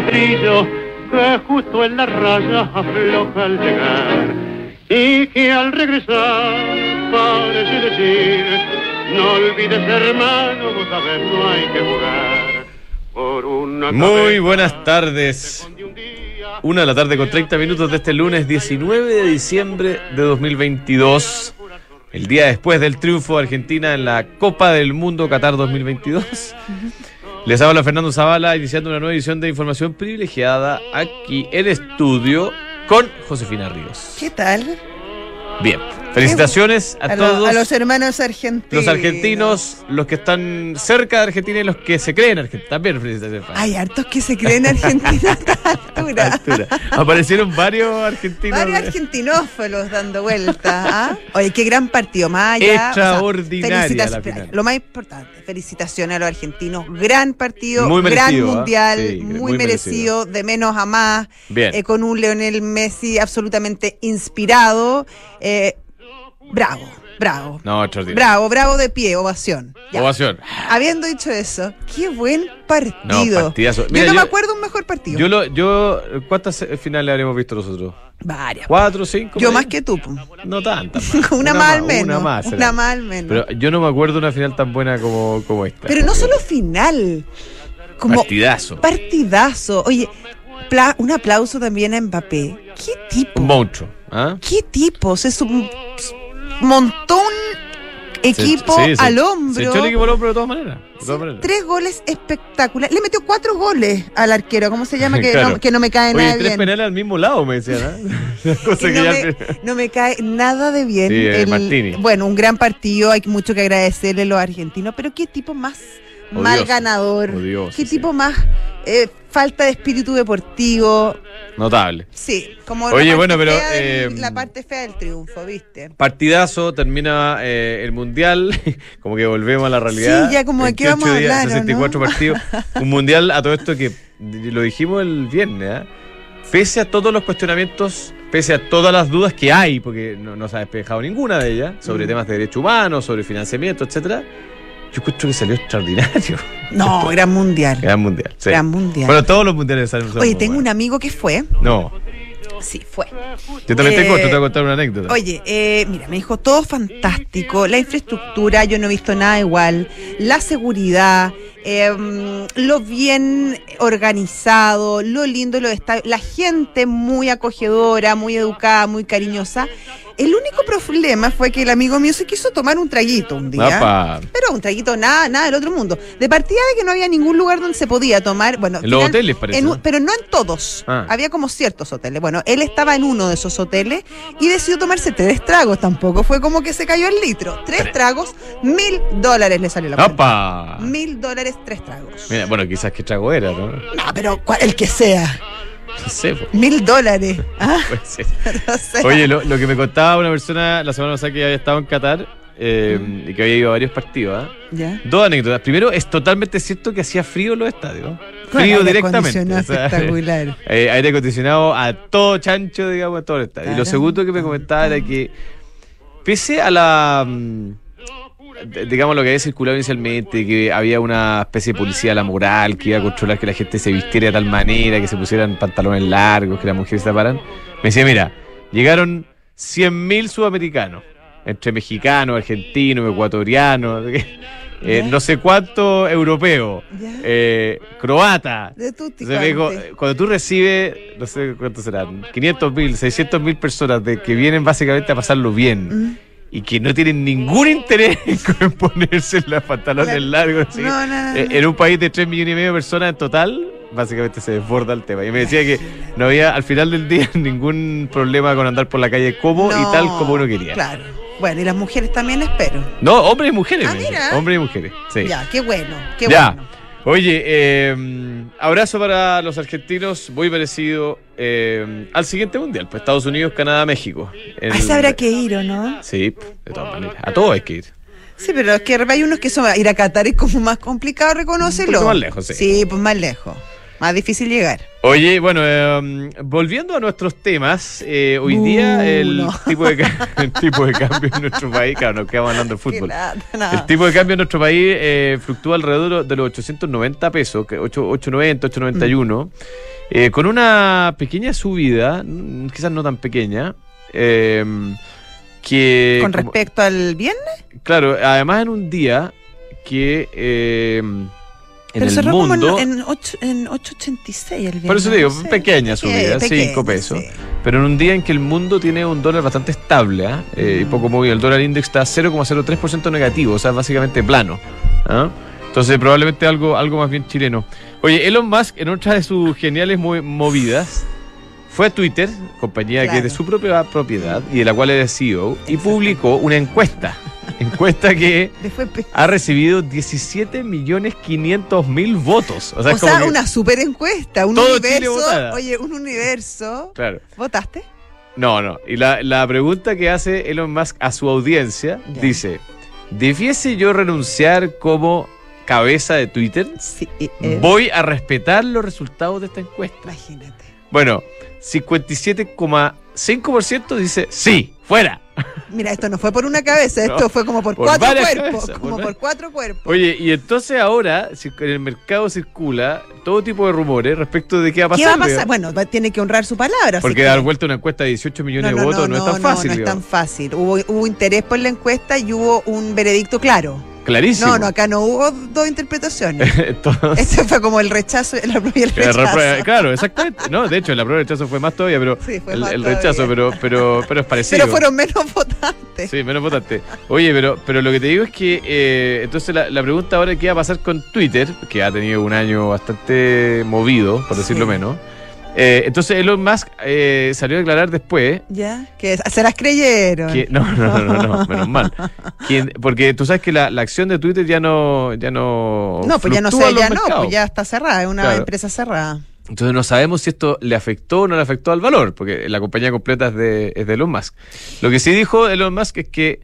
potrillo que justo en la raya afloja al llegar y que al regresar parece decir no olvides hermano, vos sabés no hay que jugar por una Muy buenas tardes. Una de la tarde con 30 minutos de este lunes 19 de diciembre de 2022. El día después del triunfo de Argentina en la Copa del Mundo Qatar 2022. Les habla Fernando Zavala iniciando una nueva edición de información privilegiada aquí en estudio con Josefina Ríos. ¿Qué tal? Bien, felicitaciones a, A, lo- todos a los hermanos argentinos. los argentinos, los que están cerca de Argentina y los que se creen argentinos. También felicitaciones. Hay hartos que se creen argentinos a esta altura. altura. Aparecieron varios argentinos. Varios argentinófilos dando vueltas. ¿ah? Oye, qué gran partido. O sea, Extraordinaria la final. Lo más importante, felicitaciones a los argentinos. Gran partido, Muy gran merecido, ¿ah? mundial, Sí, muy, muy merecido, de menos a más. Bien. eh, con un Leonel Messi absolutamente inspirado. Eh, bravo, bravo. No, extraordinario. Bravo, bravo de pie, ovación. Ya. Ovación. Habiendo dicho eso, qué buen partido. No, partidazo. yo Mira, no yo- me acuerdo un mejor partido. Yo, lo, yo, ¿cuántas finales habremos visto nosotros? Varias. ¿Cuatro, cinco? Yo más que tú. po. No tantas. Una, más al menos. Una más. será. Una más al menos. Pero yo no me acuerdo de una final tan buena como, como esta. Pero no solo final. Como Partidazo. partidazo. Oye, un aplauso también a Mbappé. ¿Qué tipo? Un monstruo. ¿ah? ¿Qué tipo? Se sum- montó un equipo Se- sí, se- al Se hombro. echó el equipo al hombro de todas maneras. De todas maneras. Tres goles espectaculares. Le metió cuatro goles al arquero. ¿Cómo se llama? Que, Claro. no, que no me cae Oye, nada tres bien. penales al mismo lado, me decían. Y que no, ya- me, no me cae nada de bien. Sí, eh, Martini. bueno, un gran partido, hay mucho que agradecerle a los argentinos, pero qué tipo más mal ganador, odioso, qué sí. tipo más eh, falta de espíritu deportivo. Notable. Sí, como Oye, la, parte bueno, pero, del- eh, la parte fea del triunfo, ¿viste? Partidazo, termina eh, el mundial, como que volvemos a la realidad. Sí, ya como de qué 28 vamos a hablar, ¿o 64 no? partidos. Un mundial a todo esto que lo dijimos el viernes, ¿ah? pese a todos los cuestionamientos, pese a todas las dudas que hay, porque no, no se ha despejado ninguna de ellas, sobre Mm. temas de derechos humanos, sobre financiamiento, etcétera. Yo encuentro que salió extraordinario. No, gran mundial. Gran mundial. sí. Gran mundial. Bueno, todos los mundiales salen. Oye, tengo un amigo que fue. No, Sí, fue. yo también tengo, Eh, otro, te voy a contar una anécdota. Oye, eh, mira, me dijo todo fantástico, la infraestructura, yo no he visto nada igual, la seguridad, eh, lo bien organizado, lo lindo, lo está, la gente muy acogedora, muy educada, muy cariñosa. El único problema fue que el amigo mío se quiso tomar un traguito un día. Apa. Pero un traguito nada, nada del otro mundo. De partida de que no había ningún lugar donde se podía tomar. Bueno, En los hoteles, parece, pero no en todos. Ah. Había como ciertos hoteles. Bueno, él estaba en uno de esos hoteles y decidió tomarse tres tragos. Tampoco fue como que se cayó el litro. Tres Tres. tragos, mil dólares le salió la cuenta. ¡Apa! Mil dólares, tres tragos. Mira, bueno, quizás que trago era, ¿no? No, pero ¿cuál- el que sea. No sé, Mil dólares. Ah, Oye, lo, lo que me contaba una persona la semana pasada que había estado en Qatar eh, y que había ido a varios partidos, ¿ah? ya. Dos anécdotas. Primero, es totalmente cierto que hacía frío en los estadios. Frío aire directamente. o sea, espectacular. eh, aire acondicionado a todo chancho, digamos, a todo el estadio. Y lo segundo que me comentaba era que, pese a la. mm, digamos lo que había circulado inicialmente, que había una especie de policía la moral que iba a controlar que la gente se vistiera de tal manera, que se pusieran pantalones largos, que las mujeres se taparan. Me decía, mira, llegaron 100.000 sudamericanos, entre mexicanos, argentinos, ecuatorianos, eh, no sé cuánto europeo, eh, croata. De Entonces dijo, quanti. cuando tú recibes, no sé cuántos serán, 500 mil, 600 mil personas de que vienen básicamente a pasarlo bien Mm. Y que no tienen ningún interés en ponerse los pantalones Claro. largos. así, No, no, no, no. En un país de 3 millones y medio de personas en total, básicamente se desborda el tema. Y me decía que no había al final del día ningún problema con andar por la calle como y tal como uno quería. Claro. Bueno, y las mujeres también espero. No, hombres y mujeres. Ah, mira. Hombres y mujeres. Sí. Ya, qué bueno, qué Ya. bueno. Oye, eh, abrazo para los argentinos, muy parecido eh, al siguiente mundial, pues Estados Unidos, Canadá, México. El- A ese habrá que ir, ¿o no? Sí, de todas maneras. A todos hay que ir. Sí, pero es que hay unos que son. Ir a Qatar es como más complicado reconocerlo. Más lejos, sí. Sí, pues más lejos. Más difícil llegar. Oye, bueno, eh, volviendo a nuestros temas, eh, hoy Uh, día el, no. tipo de, el tipo de cambio en nuestro país, claro, nos quedamos hablando de Qué fútbol. nada. El tipo de cambio en nuestro país eh, fluctúa alrededor de los 890 pesos, que 8, 890, 891. eh, con una pequeña subida, mm, quizás no tan pequeña, eh, que... Con como- respecto al viernes, Claro, además en un día que eh, en pero el cerró mundo... como en, en, ocho- en 8.86 el viernes. Por eso te digo, no sé. pequeña subida, Pequeña, 5 pesos. sí. Pero en un día en que el mundo tiene un dólar bastante estable ¿ah? Eh, y Mm. poco movido, el dólar index está 0,03% negativo, o sea, básicamente plano. ¿ah? Entonces, probablemente algo, algo más bien chileno. Oye, Elon Musk, en otra de sus geniales mo- movidas, fue a Twitter, compañía que es de su propia propiedad y de la cual es CEO, y publicó una encuesta. encuesta que ha recibido 17 millones 500 mil votos. O sea, O es como sea, que- una super encuesta, un universo. Oye, un universo. Claro. ¿Votaste? No, no. Y la, la pregunta que hace Elon Musk a su audiencia Ya. dice: ¿Debiese yo renunciar como cabeza de Twitter? Sí. eh, Voy a respetar los resultados de esta encuesta. Imagínate. Bueno, 57,5% dice sí, fuera. Mira, esto no fue por una cabeza, esto No, fue como por, por cuatro cuerpos. cabezas, como por por, cuatro cuerpos. Oye, y entonces ahora en el mercado circula todo tipo de rumores respecto de qué va a ¿Qué pasar. va a pasar? Bueno, va- tiene que honrar su palabra. Porque que- dar vuelta una encuesta de 18 millones de votos no, es tan fácil. No, es tan fácil. Hubo, hubo interés por la encuesta y hubo un veredicto claro. Clarísimo. No, no, acá no hubo dos interpretaciones. Entonces, Ese fue como el rechazo, el apruebo y el El rechazo. reprueba- claro, exactamente. No, de hecho, la prueba de rechazo fue más todavía, pero Sí, el, más el todavía. rechazo, pero, pero, pero es parecido. Pero fueron menos votantes. Sí, menos votante. Oye, pero, pero lo que te digo es que eh, entonces la, la pregunta ahora es qué va a pasar con Twitter, que ha tenido un año bastante movido, por decirlo Sí. menos. Eh, entonces Elon Musk eh, salió a declarar después Ya, que se las creyeron. que no, no, no, no, no, menos mal. Que- porque tú sabes que la, la acción de Twitter ya no ya no no, pues ya no sé, ya no, pues ya está cerrada, es una Claro. empresa cerrada. Entonces no sabemos si esto le afectó o no le afectó al valor, porque la compañía completa es de, es de Elon Musk. Lo que sí dijo Elon Musk es que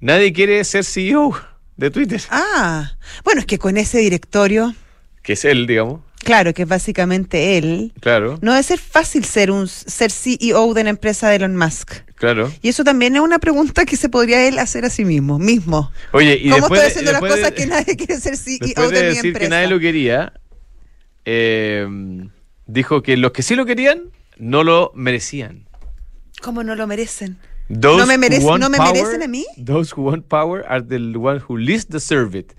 nadie quiere ser CEO de Twitter, Ah, bueno, es que con ese directorio, que es él, digamos. Claro, que es básicamente él, Claro, no debe ser fácil ser un ser CEO de una empresa de Elon Musk. claro. Y eso también es una pregunta que se podría él hacer a sí mismo, mismo. Oye, y ¿Cómo después, estoy haciendo las después cosas de- que nadie quiere ser CEO de de, mi decir empresa? que nadie lo quería, eh, dijo que los que sí lo querían no lo merecían. ¿Cómo no lo merecen? Those ¿No me who merece- want no me power- merecen a mí? Those who want power are the ones who least deserve it.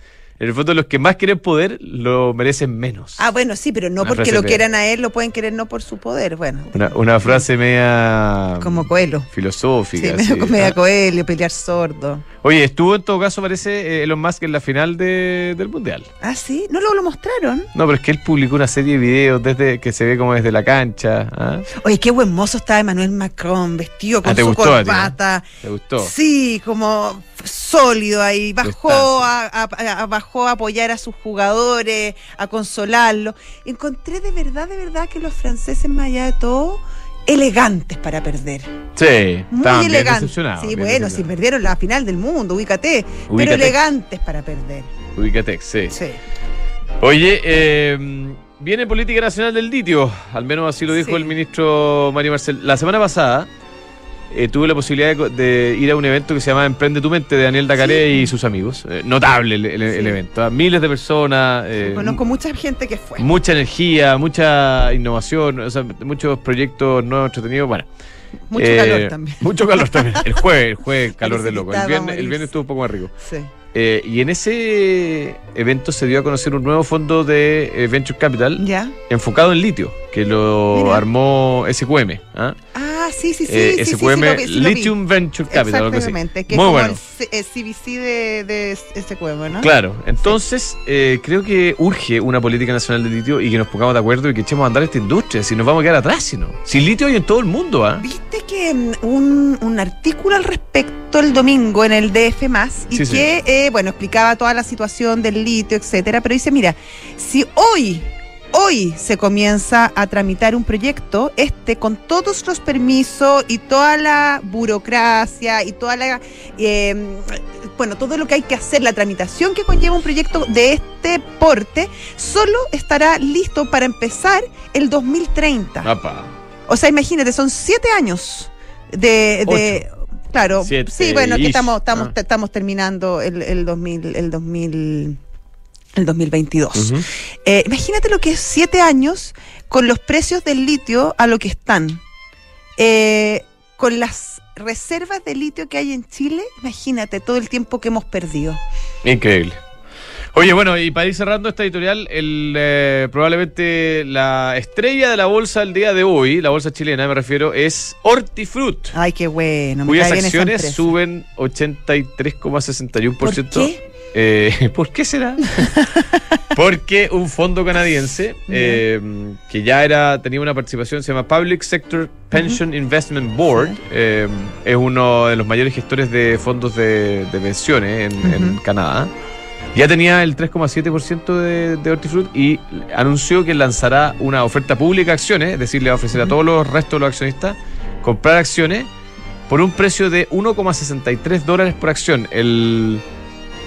En el fondo, los que más quieren poder lo merecen menos. Ah, bueno, sí, pero no Una porque lo quieran a él, lo pueden querer no por su poder. Bueno, Una, una frase media como Coelho. Sí, filosófica. medio sí. comedia Ah. Coelho, pelear sordo. Oye, estuvo en todo caso, parece, eh, Elon Musk en la final de- del Mundial. Ah, sí, no luego lo mostraron. No, pero es que él publicó una serie de videos desde que se ve como desde la cancha. ¿ah? Oye, qué buen mozo estaba Emmanuel Macron, vestido con Ah, ¿te su gustó ti, corbata. ¿Te gustó? Sí, como sólido ahí. Bajó a, a- a- bajó a apoyar a sus jugadores, a consolarlos. Encontré de verdad, de verdad que los franceses, más allá de todo, elegantes para perder. Sí, Muy elegantes. Sí, bueno, si perdieron la final del mundo, ubícate. Pero Ubícate. elegantes para perder. Ubicatex, sí. Sí. Oye, eh, viene política nacional del litio, al menos así lo dijo Sí. el ministro Mario Marcel. La semana pasada eh, tuve la posibilidad de, de ir a un evento que se llama Emprende tu mente de Daniel Dacaré Sí. y sus amigos. Eh, notable el, el- el Sí. evento, ¿ah? miles de personas, eh, Conozco mucha gente que fue. mucha energía, mucha innovación, o sea, muchos proyectos nuevos, entretenidos. Bueno, Mucho calor también. Mucho calor también. El jueves, el jueves, calor de loco. El viernes, el viernes estuvo un poco más rico. Sí. Eh, y en ese evento se dio a conocer un nuevo fondo de eh, Venture Capital ¿Ya? enfocado en litio, que lo Mira. armó SQM. ¿ah? Ah, sí, sí, sí. Eh, sí, SQM sí lo. Lithium Venture Capital, algo así. Exactamente, que Muy es como bueno. el eh, CBC de, de SQM, ¿no? Claro, entonces eh, creo que urge una política nacional de litio y que nos pongamos de acuerdo y que echemos a andar esta industria, si nos vamos a quedar atrás, si no. Sin litio hay en todo el mundo, ¿ah? Viste que mm, un, un artículo al respecto el domingo en el DF y Sí, sí. Que, bueno, explicaba toda la situación del litio, etcétera, pero dice, mira, si hoy, hoy se comienza a tramitar un proyecto, este con todos los permisos y toda la burocracia y toda la, eh, bueno, todo lo que hay que hacer, la tramitación que conlleva un proyecto de este porte, solo estará listo para empezar el 2030. Apa. O sea, imagínate, son siete años de... de- claro, Siete sí, bueno, que estamos, estamos, ah. estamos terminando el, el 2000, el 2000, el 2022. Ujú. Eh, imagínate lo que es siete años con los precios del litio a lo que están. Eh, con las reservas de litio que hay en Chile, imagínate todo el tiempo que hemos perdido. Increíble. Oye, bueno, y para ir cerrando esta editorial, el, eh, probablemente la estrella de la bolsa el día de hoy, la bolsa chilena me refiero, es Hortifruit, Ay, qué bueno. me cuyas cae bien acciones suben 83,61%. ¿Por qué? Eh, ¿Por qué será? Porque un fondo canadiense eh, que ya era tenía una participación, se llama Public Sector Pension Investment Board, eh, es uno de los mayores gestores de fondos de, de pensiones en. Canadá. Ya tenía el 3,7% de, de Hortifruit y anunció que lanzará una oferta pública de acciones, es decir, le va a ofrecer a todos los restos de los accionistas comprar acciones por un precio de 1,63 dólares por acción. El,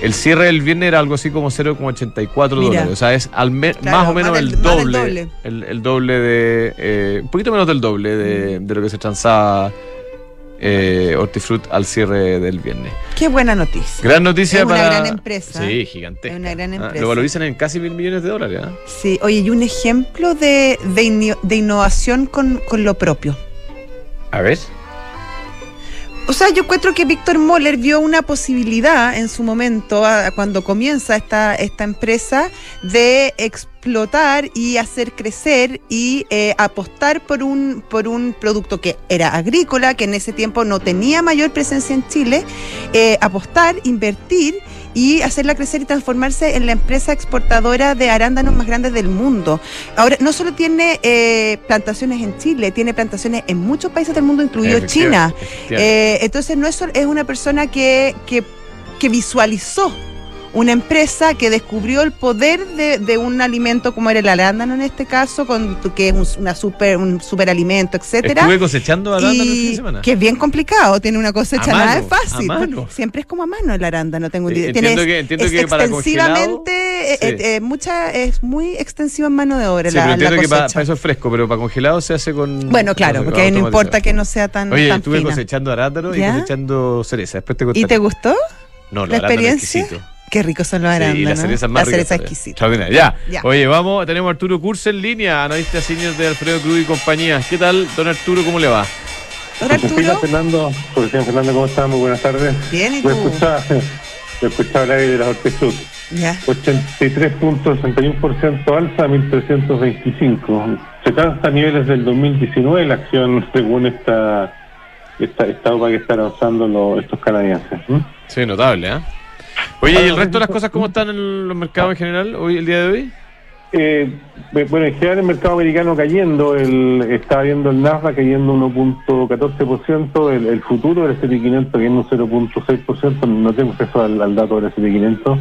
el cierre del viernes era algo así como 0,84 Mira. dólares. O sea, es al Claro, más o menos más el del- más del doble. doble. El, el doble de. eh, un poquito menos del doble de, de lo que se transaba eh, Hortifruit al cierre del viernes. Qué buena noticia. Gran noticia Es una para. gran empresa. Sí, gigante. Una gran empresa. lo valorizan en casi mil millones de dólares. ¿ah? Sí, oye, y un ejemplo de, de, inno- de innovación con, con lo propio. A ver. O sea, yo encuentro que Víctor Moller vio una posibilidad en su momento, a- cuando comienza esta, esta empresa, de explotar y hacer crecer y eh, apostar por un, por un producto que era agrícola, que en ese tiempo no tenía mayor presencia en Chile, eh, apostar, invertir y hacerla crecer y transformarse en la empresa exportadora de arándanos más grandes del mundo. Ahora, no solo tiene eh, plantaciones en Chile, tiene plantaciones en muchos países del mundo, incluido China. Eh, entonces no es, es una persona que, que, que visualizó una empresa que descubrió el poder de, de un alimento como era el arándano en este caso, con, que es un, una super, un superalimento, etcétera. Estuve cosechando arándano el fin de Y semana. que es bien complicado, tiene una cosecha nada mano, es fácil. Siempre es como a mano el arándano, tengo Eh, entiendo que- entiendo es que para extensivamente, eh, congelado, eh, eh, mucha, es muy extensivo en mano de obra Sí, la, pero la entiendo que para, para eso es fresco, pero para congelado se hace con. Bueno, claro, con- porque ahí no importa que no sea tan, Oye, tan estuve fina. cosechando arándano y cosechando cereza. Después te contaré. ¿Y te gustó? No, la arándanos experiencia? Qué ricos son los Sí, arándanos. y las cerezas más La ricas cereza exquisita. Ya. Ya. Oye, vamos, tenemos a Arturo Curse en línea, analista senior de Alfredo Cruz y compañía. ¿Qué tal, don Arturo? ¿Cómo le va? Don Arturo, Fernando, Fernando, ¿cómo estás? Muy buenas tardes. bien, ¿y tú? escuchaba, lo escuchaba hablar de las hortefrut. Ya. 83.61% alza a 1.325. Se cansa a niveles del 2019 la acción según esta esta, esta OPA que están lanzando los- estos canadienses. ¿m? Sí, notable, ¿eh? Oye, ¿y el resto de las cosas cómo están en los mercados en general hoy, el día de hoy? Eh, bueno, en general el mercado americano cayendo, el, estaba viendo el Nasdaq cayendo 1.14%, el, el futuro del S&P 500 cayendo 0.6%, no tengo acceso al, al dato del S&P 500.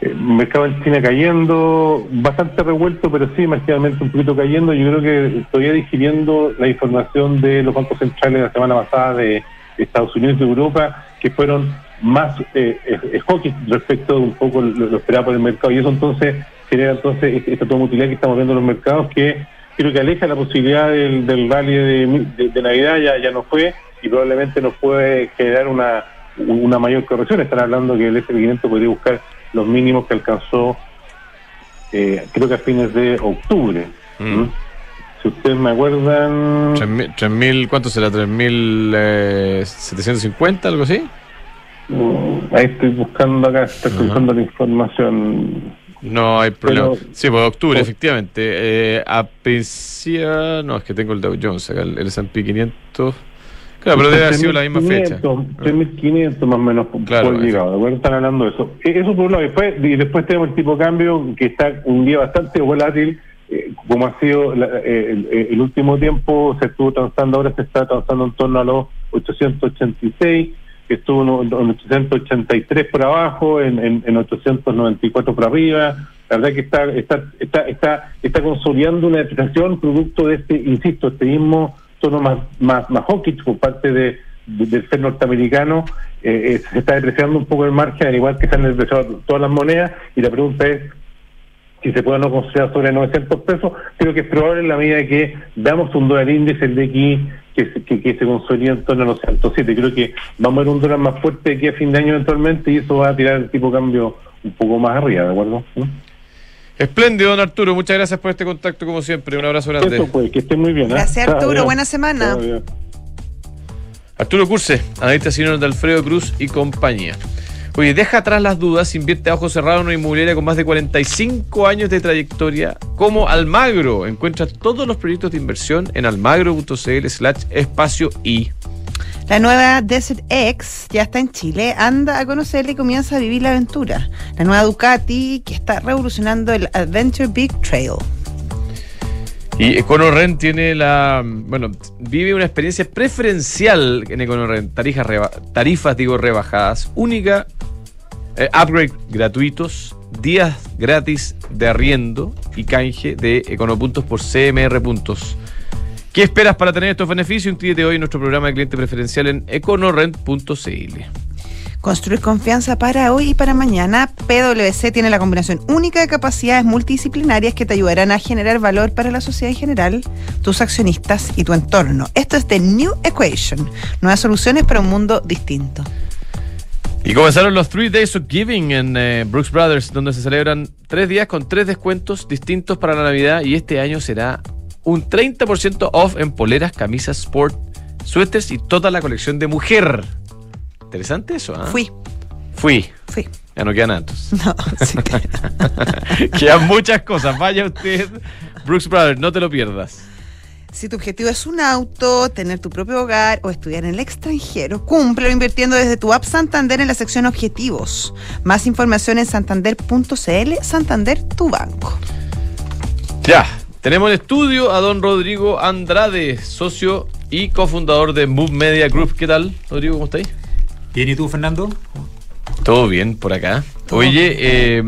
El mercado en China cayendo, bastante revuelto, pero sí, marginalmente un poquito cayendo. Yo creo que todavía digiriendo la información de los bancos centrales de la semana pasada de Estados Unidos y de Europa, que fueron más eh, eh, hawkish respecto de un poco lo, lo esperado por el mercado. Y eso entonces genera entonces este- esta tomotilidad que estamos viendo en los mercados, que creo que aleja la posibilidad del, del rally de, de- de Navidad, ya, ya no fue, y probablemente nos puede generar una, una mayor corrección. Están hablando que el S&P 500 podría buscar los mínimos que alcanzó, eh, creo que a fines de octubre. Mm. ¿Mm? Si ustedes me acuerdan... 3.000, 3.000, ¿cuánto será? ¿3.750, algo así? Ahí estoy buscando acá, estoy Ajá. buscando la información. No hay problema. Pero- sí, pues octubre, efectivamente. Eh, a principio... No, es que tengo el Dow Jones acá, el el S&P 500. Claro, pero debe haber sido la misma fecha. 3.500 más o menos por Claro, por llegado, ¿de acuerdo? Están hablando de eso. Eh, Eso por un lado. Después, y después tenemos el tipo de cambio que está un día bastante volátil, eh, como ha sido la- eh, el, el- el último tiempo, se estuvo transando, ahora se está transando en torno a los 886, que estuvo en, en 883 por abajo, en, en, en 894 por arriba. La verdad que está, está, está, está, consolidando una depreciación producto de este, insisto, este mismo tono más, más, más hawkish por parte de, de- del FED norteamericano. Eh, eh, se está depreciando un poco el margen, al igual que se han depreciado todas las monedas, y la pregunta es si se puede no considerar sobre 900 pesos, creo que es probable en la medida que damos un dólar índice, el aquí, que, se- que, que se consolida en torno a los 107. Creo que vamos a ver un dólar más fuerte aquí a fin de año eventualmente y eso va a tirar el tipo de cambio un poco más arriba, ¿de acuerdo? Espléndido, don Arturo. Muchas gracias por este contacto, como siempre. Un abrazo grande. Eso pues, que estén muy bien. ¿eh? Gracias, Arturo. adiós. Buena semana. Adiós. Arturo Curse, analista senior de Alfredo Cruz y compañía. Oye, deja atrás las dudas, invierte a ojos cerrados en una inmobiliaria con más de 45 años de trayectoria como Almagro. Encuentra todos los proyectos de inversión en almagro.cl slash espacio y. La nueva Desert X ya está en Chile. Anda a conocerla y comienza a vivir la aventura. La nueva Ducati que está revolucionando el Adventure Big Trail. Y EconoRent tiene la. Bueno, vive una experiencia preferencial en EconoRent. Tarifas, reba- tarifas digo, rebajadas. Única. Eh, upgrade gratuitos. Días gratis de arriendo y canje de Econopuntos por CMR Puntos. ¿Qué esperas para tener estos beneficios? Inscríbete hoy en nuestro programa de cliente preferencial en econorent.cl. Construir confianza para hoy y para mañana. PwC tiene la combinación única de capacidades multidisciplinarias que te ayudarán a generar valor para la sociedad en general, tus accionistas y tu entorno. Esto es The New Equation. Nuevas soluciones para un mundo distinto. Y comenzaron los Three Days of Giving en eh, Brooks Brothers, donde se celebran tres días con tres descuentos distintos para la Navidad y este año será un 30% off en poleras, camisas, sport, suéteres y toda la colección de mujer. Interesante eso, ¿ah? Fui, Fui. fui. Ya no quedan tantos. No, sí. quedan muchas cosas. Vaya usted, Brooks Brothers, no te lo pierdas. Si tu objetivo es un auto, tener tu propio hogar o estudiar en el extranjero, cúmplelo invirtiendo desde tu app Santander en la sección Objetivos. Más información en santander.cl, Santander, tu banco. Ya, tenemos en estudio a don Rodrigo Andrade, socio y cofundador de Move Media Group. ¿Qué tal, Rodrigo? ¿Cómo estáis? Bien, ¿y tú, Fernando? Todo bien por acá. Oye, eh,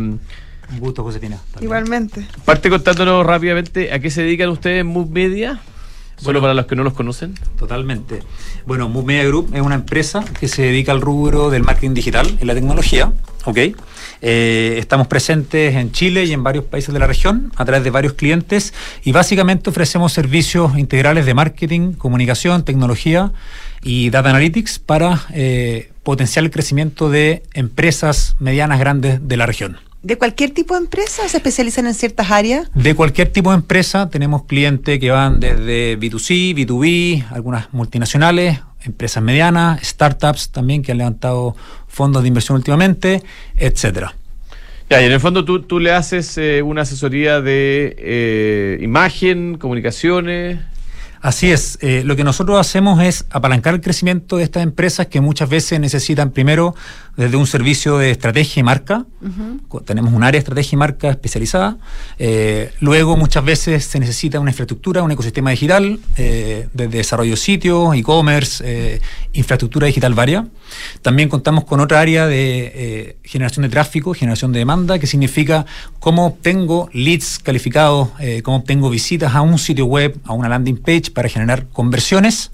Un gusto, Josefina. Igualmente. parte contándonos rápidamente a qué se dedican ustedes en Move Media, solo Bueno. para los que no los conocen. Totalmente. Bueno, Move Media Group es una empresa que se dedica al rubro del marketing digital y la tecnología. ¿ok? Eh, estamos presentes en Chile y en varios países de la región a través de varios clientes y básicamente ofrecemos servicios integrales de marketing, comunicación, tecnología y data analytics para eh, potenciar el crecimiento de empresas medianas grandes de la región. ¿De cualquier tipo de empresa o se especializan en ciertas áreas? De cualquier tipo de empresa tenemos clientes que van desde B2C, B2B, algunas multinacionales, empresas medianas, startups también que han levantado fondos de inversión últimamente, etcétera. Ya, y en el fondo tú, tú le haces eh, una asesoría de eh, imagen, comunicaciones. Así es, eh, lo que nosotros hacemos es apalancar el crecimiento de estas empresas que muchas veces necesitan primero desde un servicio de estrategia y marca, tenemos un área de estrategia y marca especializada, eh, luego muchas veces se necesita una infraestructura, un ecosistema digital, eh, desde desarrollo de sitios, e-commerce, eh, infraestructura digital varia. También contamos con otra área de eh, generación de tráfico, generación de demanda, que significa cómo obtengo leads calificados, cómo obtengo visitas a un sitio web, a una landing page para generar conversiones.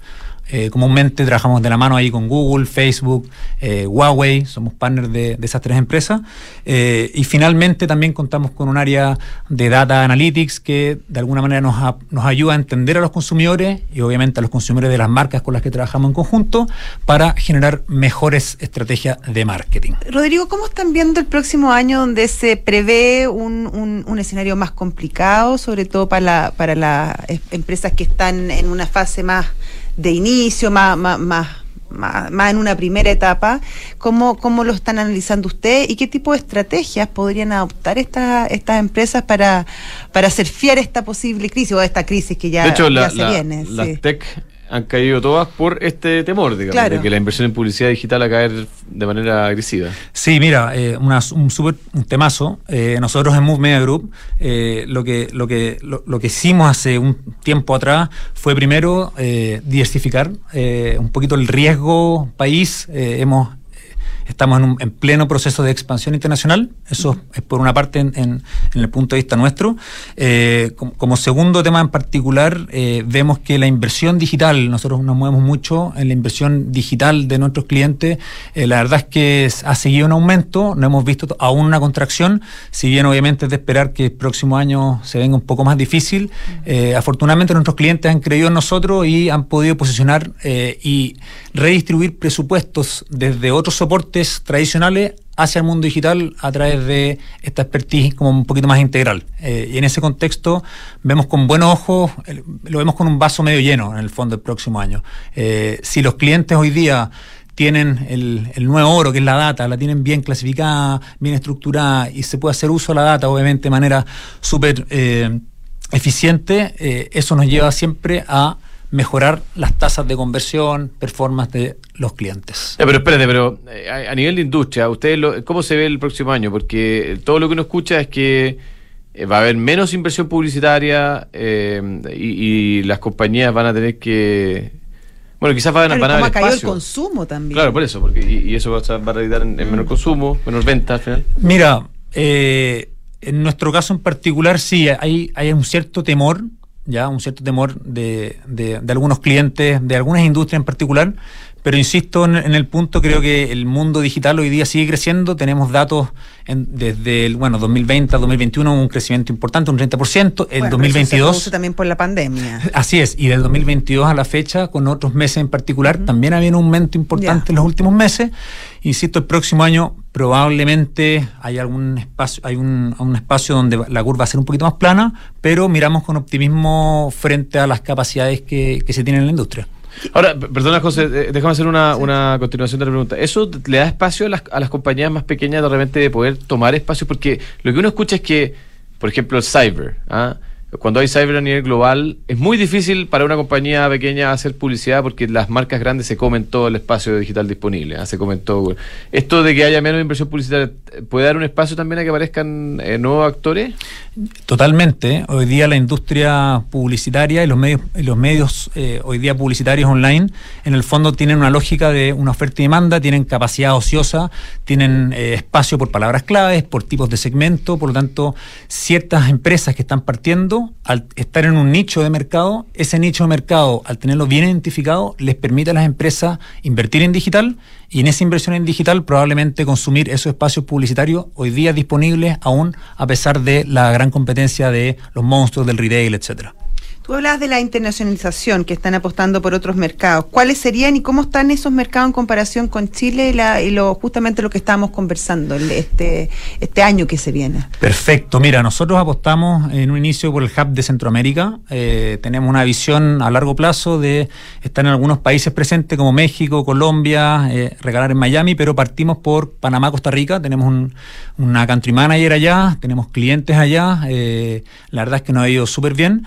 Eh, comúnmente trabajamos de la mano ahí con Google, Facebook, eh, Huawei, somos partners de, esas tres empresas. Eh, y finalmente también contamos con un área de Data Analytics que de alguna manera nos, a- nos ayuda a entender a los consumidores y obviamente a los consumidores de las marcas con las que trabajamos en conjunto para generar mejores estrategias de marketing. Rodrigo, ¿cómo están viendo el próximo año donde se prevé un, escenario más complicado, sobre todo para, la- para las eh, empresas que están en una fase más de inicio, más, más, más, más- en una primera etapa? ¿Cómo, ¿Cómo lo están analizando ustedes y qué tipo de estrategias podrían adoptar estas estas empresas para, para surfear esta posible crisis o esta crisis que ya, de hecho, la- ya se la- viene? las sí. tech han caído todas por este temor, digamos, Claro. de que la inversión en publicidad digital va a caer de manera agresiva. Sí, mira, eh, una- un super un temazo. Eh, nosotros en Move Media Group eh, lo que lo que lo, lo que hicimos hace un tiempo atrás fue primero eh, diversificar eh, un poquito el riesgo país. Eh, hemos Estamos en, un- en pleno proceso de expansión internacional, eso es por una parte en, en- en el punto de vista nuestro. Eh, como, como segundo tema en particular, eh, vemos que la inversión digital, nosotros nos movemos mucho en la inversión digital de nuestros clientes, eh, la verdad es que es- ha seguido en aumento, no hemos visto to- aún una contracción, si bien obviamente es de esperar que el próximo año se venga un poco más difícil, afortunadamente nuestros clientes han creído en nosotros y han podido posicionar y redistribuir presupuestos desde otros soportes tradicionales hacia el mundo digital a través de esta expertise como un poquito más integral. Eh, y en ese contexto vemos con buenos ojos, lo vemos con un vaso medio lleno en el fondo el próximo año. Eh, si los clientes hoy día tienen el, nuevo oro, que es la data, la tienen bien clasificada, bien estructurada y se puede hacer uso de la data, obviamente, de manera súper eh, eficiente, eso nos lleva siempre a mejorar las tasas de conversión, performance de los clientes. Ya, pero espérate, pero eh, a, a nivel de industria, ¿ustedes lo- ¿cómo se ve el próximo año? Porque todo lo que uno escucha es que eh, va a haber menos inversión publicitaria eh, y, y las compañías van a tener que... Bueno, quizás van, a- Claro, van a ¿Cómo ha haber caído el espacio. consumo también? Claro, por eso, porque y, y eso va a, va a radicar en, en menor consumo, menor venta al final. Mira, eh, en nuestro caso en particular sí, hay, hay un cierto temor, ya, un cierto temor de, de- de algunos clientes, de algunas industrias en particular, pero insisto en, en el punto, creo que el mundo digital hoy día sigue creciendo, tenemos datos en- desde el, bueno, 2020 a 2021, un crecimiento importante, un 30%, el Bueno, pero eso se 2022... también por la pandemia. Así es, y del 2022 a la fecha, con otros meses en particular, también había un aumento importante en los últimos meses. Insisto, el próximo año probablemente hay algún espacio, hay un, un espacio donde la curva va a ser un poquito más plana, pero miramos con optimismo frente a las capacidades que, que se tienen en la industria. Ahora, perdona José, eh, déjame hacer una, una continuación de la pregunta. ¿Eso le da espacio a las, a las compañías más pequeñas de repente de poder tomar espacio? Porque lo que uno escucha es que, por ejemplo, el cyber, ¿ah? Cuando hay cyber a nivel global, es muy difícil para una compañía pequeña hacer publicidad porque las marcas grandes se comen todo el espacio digital disponible, ¿ah? se comen todo. ¿Esto de que haya menos inversión publicitaria puede dar un espacio también a que aparezcan eh, nuevos actores? Totalmente. Hoy día la industria publicitaria y los medios, los medios eh, hoy día publicitarios online, en el fondo tienen una lógica de una oferta y demanda, tienen capacidad ociosa, tienen eh, espacio por palabras claves, por tipos de segmento, por lo tanto, ciertas empresas que están partiendo, al estar en un nicho de mercado, ese nicho de mercado, al tenerlo bien identificado, les permite a las empresas invertir en digital y en esa inversión en digital probablemente consumir esos espacios publicitarios hoy día disponibles aún a pesar de la gran competencia de los monstruos del retail, etcétera. Tú hablabas de la internacionalización, que están apostando por otros mercados. ¿Cuáles serían y cómo están esos mercados en comparación con Chile y, lo, justamente lo que estábamos conversando este, este año que se viene? Perfecto, mira, nosotros apostamos en un inicio por el hub de Centroamérica, Eh, tenemos una visión a largo plazo de estar en algunos países presentes como México, Colombia, eh, regalar en Miami, pero partimos por Panamá, Costa Rica, tenemos un- una country manager allá, tenemos clientes allá, eh, la verdad es que nos ha ido súper bien.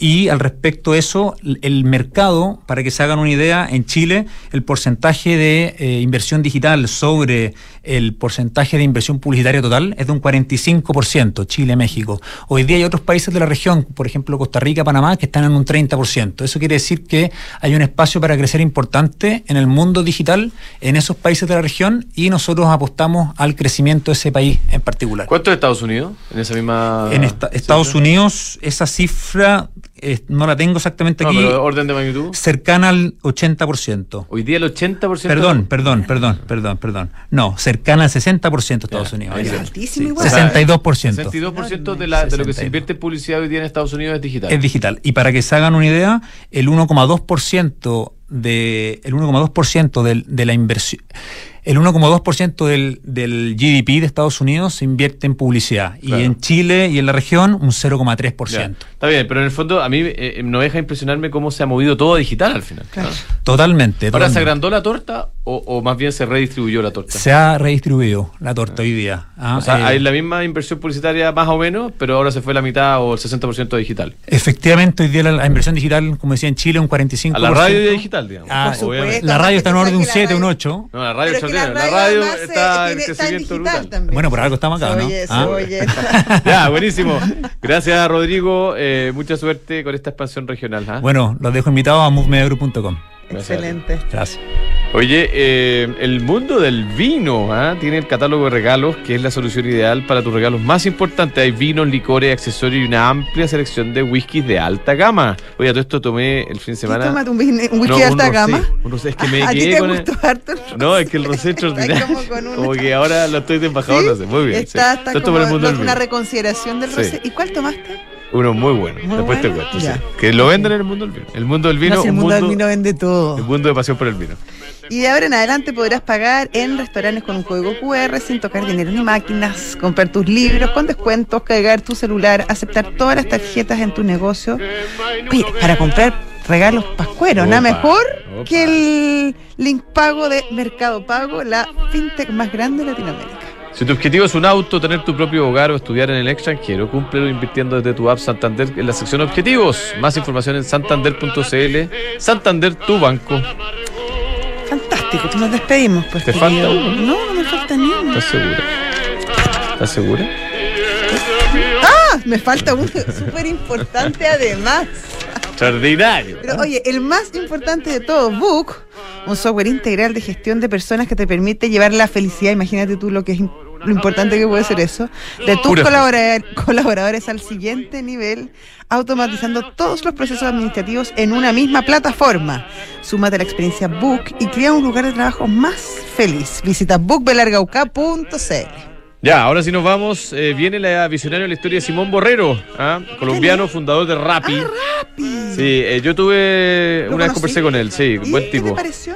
Y al respecto de eso, el mercado, para que se hagan una idea, en Chile el porcentaje de eh, inversión digital sobre el porcentaje de inversión publicitaria total es de un 45%, Chile, México. Hoy día hay otros países de la región, por ejemplo Costa Rica, Panamá, que están en un 30%. Eso quiere decir que hay un espacio para crecer importante en el mundo digital en esos países de la región y nosotros apostamos al crecimiento de ese país en particular. ¿Cuánto es Estados Unidos en esa misma... En esta- Estados? Unidos, esa cifra eh, no la tengo exactamente No, aquí, pero orden de magnitud. cercana al 80%. Hoy día el 80%... Perdón, perdón, perdón, perdón, perdón. No, cercana al 60% Estados Ya, Unidos. día. Altísimo Sí. igual. 62%. 62% de, la, de lo que se 62. invierte en publicidad hoy día en Estados Unidos es digital. Es digital. Y para que se hagan una idea, el 1,2% de el 1,2% del- de la inversión el 1,2% del, del GDP de Estados Unidos se invierte en publicidad Claro. y en Chile y en la región un Ya, 0,3%. Está bien, pero en el fondo a mí eh, no deja impresionarme cómo se ha movido todo digital al final. Claro. ¿no? Totalmente. Ahora, ¿se agrandó la torta o, o más bien se redistribuyó la torta? Se ha redistribuido la torta hoy día. ¿ah? o sea, Eh, hay la misma inversión publicitaria más o menos, pero ahora se fue la mitad o el 60% digital. Efectivamente, hoy día la, la inversión digital, como decía en Chile, un 45%. A la radio y digital, digamos. Ah, Por supuesto. obviamente. La radio está en orden de un que la 7, un radio- 8. No, la radio, La radio, la radio eh, está en tiene- está en crecimiento digital brutal. también. Bueno, por algo estamos acá, ¿no? oye, Ah. oye. Ya, buenísimo. Gracias, Rodrigo. Eh, mucha suerte con esta expansión regional. ¿ah? Bueno, los dejo invitados a movemediagroup.com. Excelente. Gracias. Oye, eh, el mundo del vino ¿ah? tiene el catálogo de regalos, que es la solución ideal para tus regalos más importantes. Hay vinos, licores, accesorios y una amplia selección de whiskies de alta gama. Oye, todo esto tomé el fin de ¿Qué semana. tómate un, whisky- un whisky No, de un alta rosé, gama? un rosé. Es que me ¿A ti quedé te con el- gustó harto el rosé? No, es que el rosé es extraordinario. Como con un- Como que ahora lo estoy de embajador ¿Sí? no sé. Muy bien. Está, sí. está como el mundo una reconsideración del Sí. rosé. ¿Y cuál tomaste? Uno muy bueno. Muy Después te cuento. sí. Que lo venden en el mundo del vino. El mundo del vino, No, si el un mundo del mundo- vino vende todo. el mundo de pasión por el vino. Y de ahora en adelante podrás pagar en restaurantes con un código QR sin tocar dinero ni máquinas, comprar tus libros con descuentos, cargar tu celular, aceptar todas las tarjetas en tu negocio. Oye, para comprar regalos pascueros, nada mejor opa. que el link pago de Mercado Pago, la fintech más grande de Latinoamérica. Si tu objetivo es un auto, tener tu propio hogar o estudiar en el extranjero, cúmplelo invirtiendo desde tu app Santander en la sección Objetivos. Más información en santander.cl. Santander, tu banco. Fantástico, nos despedimos. Pues, ¿Te falta uno? No, no me falta ni uno. ¿Estás segura? ¿Estás segura? Ah, me falta uno súper importante además. Extraordinario. Pero oye, el más importante de todo, Book, un software integral de gestión de personas que te permite llevar la felicidad, imagínate tú lo que es lo importante que puede ser eso, de tus colaboradores al siguiente nivel, automatizando todos los procesos administrativos en una misma plataforma. Súmate a la experiencia Book y crea un lugar de trabajo más feliz. Visita bookbelargauca.cl. Ya, ahora sí nos vamos. Eh, viene la visionaria de la historia de Simón Borrero, ¿ah? colombiano, fundador de Rappi. Sí, eh, yo tuve ¿Lo una vez conversé con él, sí, ¿Y buen ¿Qué tipo. te pareció?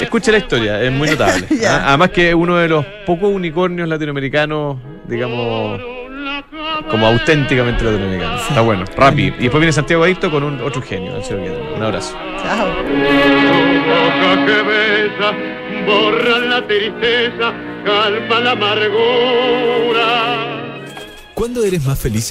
Escuche la historia, es muy notable. ¿ah? Además que uno de los pocos unicornios latinoamericanos, digamos, como auténticamente latinoamericanos. Está bueno, Rappi. Y después viene Santiago Adicto con un otro genio, el señor Guedes. Un abrazo. Chao. boca que besa, borra la tristeza, calma la amargura. ¿Cuándo eres más feliz